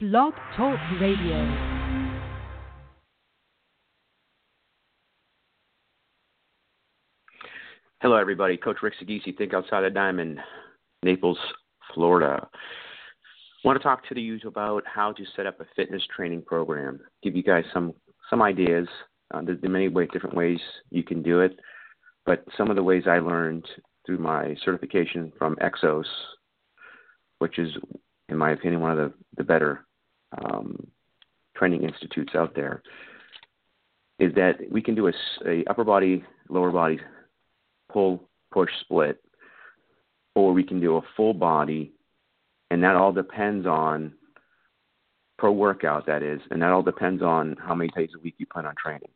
Blog Talk Radio. Hello, everybody. Coach Rick Sagisi, Think Outside the Diamond, Naples, Florida. I want to talk to you about how to set up a fitness training program. Give you guys some some ideas. Uh, there's many way, different ways you can do it, but some of the ways I learned through my certification from Exos, which is, in my opinion, one of the, the better um, training institutes out there, is that we can do a, a upper body, lower body pull, push, split, or we can do a full body, and that all depends on per workout that is, and that all depends on how many days a week you plan on training.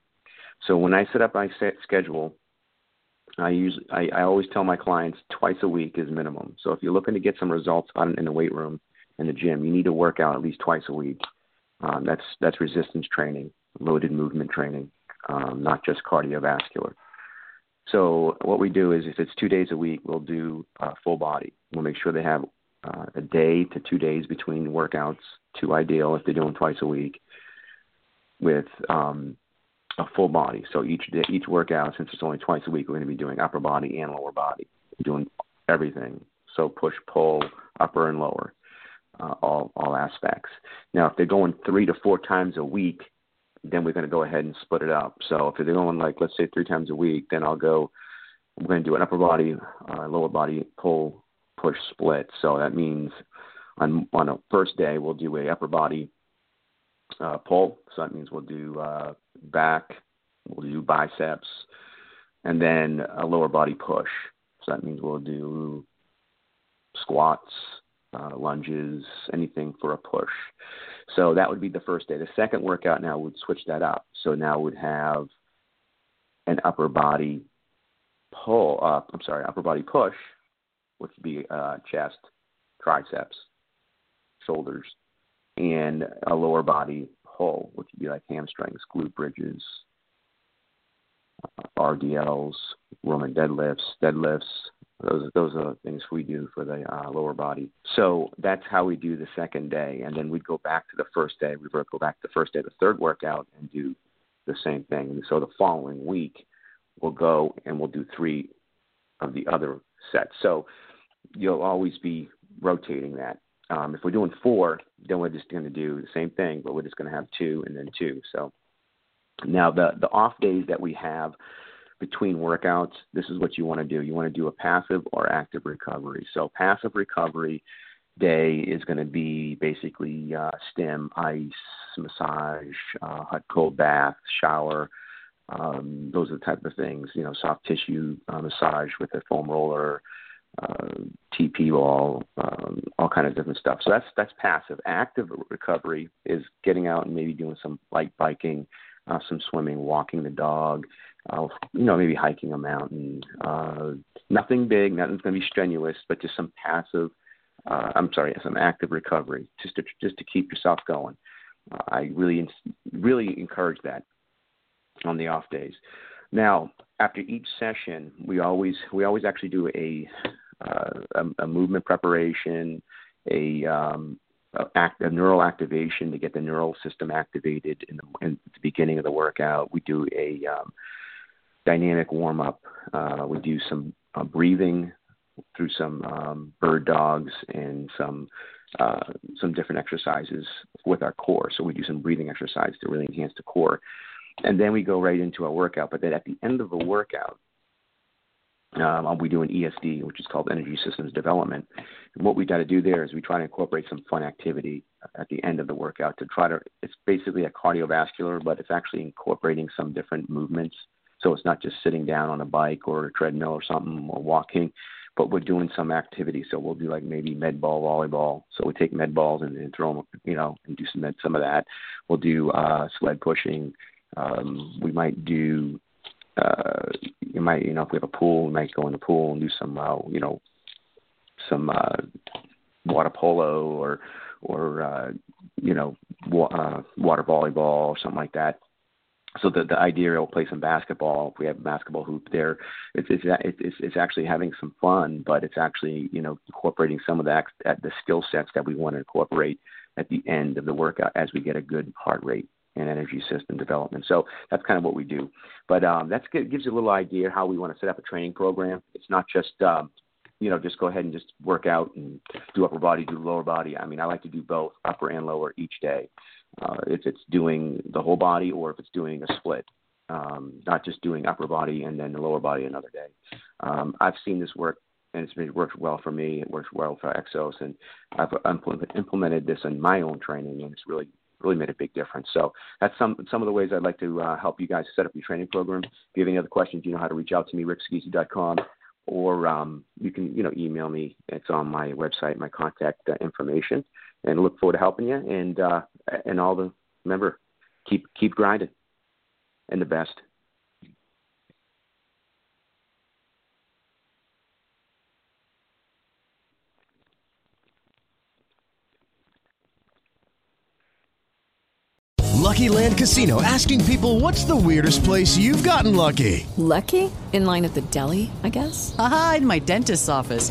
So when I set up my set schedule, I use I, I always tell my clients twice a week is minimum. So if you're looking to get some results on in the weight room in the gym, you need to work out at least twice a week. Um, that's that's resistance training, loaded movement training, um, not just cardiovascular. So what we do is if it's two days a week, we'll do uh, full body. We'll make sure they have uh, a day to two days between workouts, two ideal if they're doing twice a week, with um, a full body. So each day, each workout, since it's only twice a week, we're going to be doing upper body and lower body, doing everything. So push, pull, upper and lower, uh, all all aspects. Now, if they're going three to four times a week, then we're going to go ahead and split it up. So if they're going like let's say three times a week, then I'll go. We're going to do an upper body, uh, lower body pull, push, split. So that means on on a first day we'll do a upper body uh, pull. So that means we'll do uh, back, we'll do biceps, and then a lower body push. So that means we'll do squats, uh, lunges, anything for a push. So that would be the first day. The second workout now would switch that up. So now we'd have an upper body pull up. I'm sorry, upper body push, which would be uh, chest, triceps, shoulders, and a lower body pull, which would be like hamstrings, glute bridges, uh, RDLs, Roman deadlifts, deadlifts. Those those are the things we do for the uh, lower body. So that's how we do the second day, and then we'd go back to the first day. We'd go back to the first day, the third workout, and do the same thing. And so the following week, we'll go and we'll do three of the other sets. So you'll always be rotating that. Um, if we're doing four, then we're just going to do the same thing, but we're just going to have two and then two. So now the the off days that we have between workouts, this is what you want to do. You want to do a passive or active recovery. So passive recovery day is going to be basically uh, stim, ice, massage, uh, hot cold bath, shower. Um, those are the type of things. You know, soft tissue uh, massage with a foam roller uh, TP ball, um, all kind of different stuff. So that's that's passive. Active recovery is getting out and maybe doing some light biking, uh, some swimming, walking the dog, uh, you know, maybe hiking a mountain. Uh, nothing big, nothing's going to be strenuous, but just some passive. Uh, I'm sorry, some active recovery, just to just to keep yourself going. Uh, I really really encourage that on the off days. Now, after each session, we always we always actually do a uh, a, a, movement preparation, a, um, act, a neural activation to get the neural system activated in the, in the beginning of the workout. We do a um, dynamic warm up. Uh, we do some uh, breathing through some um, bird dogs and some uh, some different exercises with our core. So we do some breathing exercise to really enhance the core and then we go right into our workout. But then at the end of the workout, um, we do an ESD, which is called Energy Systems Development. And what we got to do there is we try to incorporate some fun activity at the end of the workout to try to. It's basically a cardiovascular, but it's actually incorporating some different movements. So it's not just sitting down on a bike or a treadmill or something or walking, but we're doing some activity. So we'll do like maybe med ball volleyball. So we take med balls and, and throw them, you know, and do some med, some of that. We'll do uh, sled pushing. Um, we might do, uh, you might, you know, if we have a pool, we might go in the pool and do some, uh, you know, some uh, water polo or, or uh, you know, wa- uh, water volleyball or something like that so the the idea we'll play some basketball if we have a basketball hoop there it's it's it's it's actually having some fun but it's actually you know incorporating some of the the skill sets that we want to incorporate at the end of the workout as we get a good heart rate and energy system development. So that's kind of what we do. But um that's gives you a little idea how we want to set up a training program. It's not just um you know just go ahead and just work out and do upper body do lower body. I mean i like to do both upper and lower each day uh, if it's doing the whole body or if it's doing a split, um, not just doing upper body and then the lower body another day. Um, I've seen this work and it's been, worked well for me. It works well for Exos, and I've implemented this in my own training, and it's really really made a big difference. So that's some some of the ways I'd like to uh, help you guys set up your training program. If you have any other questions, you know how to reach out to me, rickskeezy.com, or um, you can you know email me. It's on my website, my contact uh, information and look forward to helping you. And uh, and all the remember, keep keep grinding, and the best. Lucky Land Casino asking people what's the weirdest place you've gotten lucky? Lucky? In line at the deli, I guess? Aha, in my dentist's office.